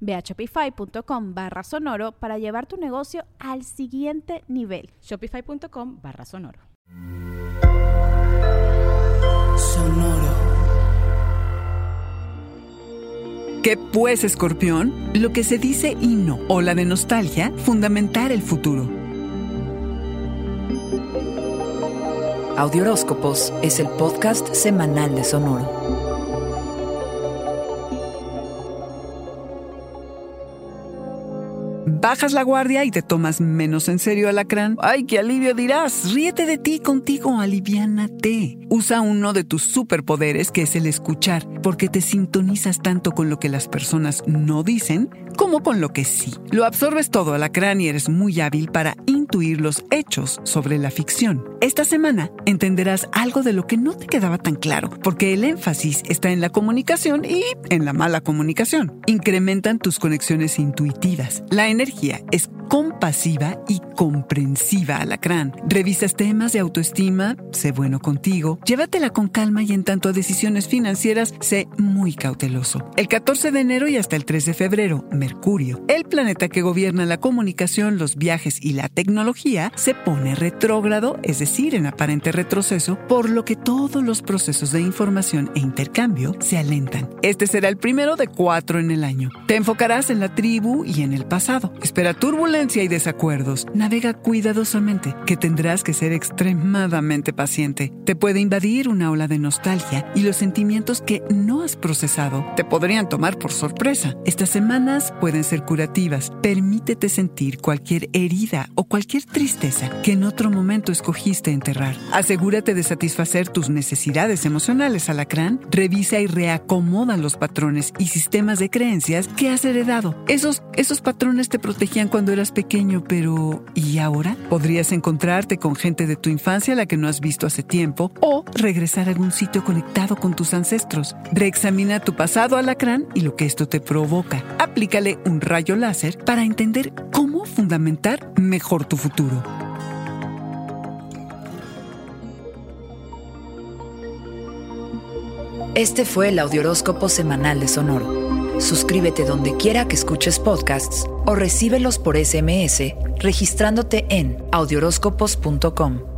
Ve a shopify.com barra sonoro para llevar tu negocio al siguiente nivel. Shopify.com barra sonoro. Sonoro. ¿Qué pues, escorpión? Lo que se dice y no, o la de nostalgia, fundamentar el futuro. Audioróscopos es el podcast semanal de Sonoro. Bajas la guardia y te tomas menos en serio alacrán. ¡Ay, qué alivio dirás! Ríete de ti contigo, aliviánate. Usa uno de tus superpoderes que es el escuchar, porque te sintonizas tanto con lo que las personas no dicen como con lo que sí. Lo absorbes todo alacrán y eres muy hábil para intuir los hechos sobre la ficción. Esta semana entenderás algo de lo que no te quedaba tan claro, porque el énfasis está en la comunicación y en la mala comunicación. Incrementan tus conexiones intuitivas. La energía es compasiva y comprensiva, alacrán. Revisas temas de autoestima, sé bueno contigo, llévatela con calma y en tanto a decisiones financieras, sé muy cauteloso. El 14 de enero y hasta el 3 de febrero, Mercurio, el planeta que gobierna la comunicación, los viajes y la tecnología, se pone retrógrado, es decir, en aparente retroceso, por lo que todos los procesos de información e intercambio se alentan. Este será el primero de cuatro en el año. Te enfocarás en la tribu y en el pasado. Espera turbulencia y desacuerdos, navega cuidadosamente, que tendrás que ser extremadamente paciente. Te puede invadir una ola de nostalgia y los sentimientos que no has procesado te podrían tomar por sorpresa. Estas semanas pueden ser curativas. Permítete sentir cualquier herida o cualquier tristeza que en otro momento escogiste enterrar. Asegúrate de satisfacer tus necesidades emocionales, alacrán. Revisa y reacomoda los patrones y sistemas de creencias que has heredado. Esos, esos patrones te protegían cuando eras pequeño, pero ¿y ahora? Podrías encontrarte con gente de tu infancia a la que no has visto hace tiempo o regresar a algún sitio conectado con tus ancestros. Reexamina tu pasado alacrán y lo que esto te provoca. Aplícale un rayo láser para entender cómo fundamentar mejor tu futuro. Este fue el Audioróscopo Semanal de Sonoro. Suscríbete donde quiera que escuches podcasts o recíbelos por SMS registrándote en audioróscopos.com.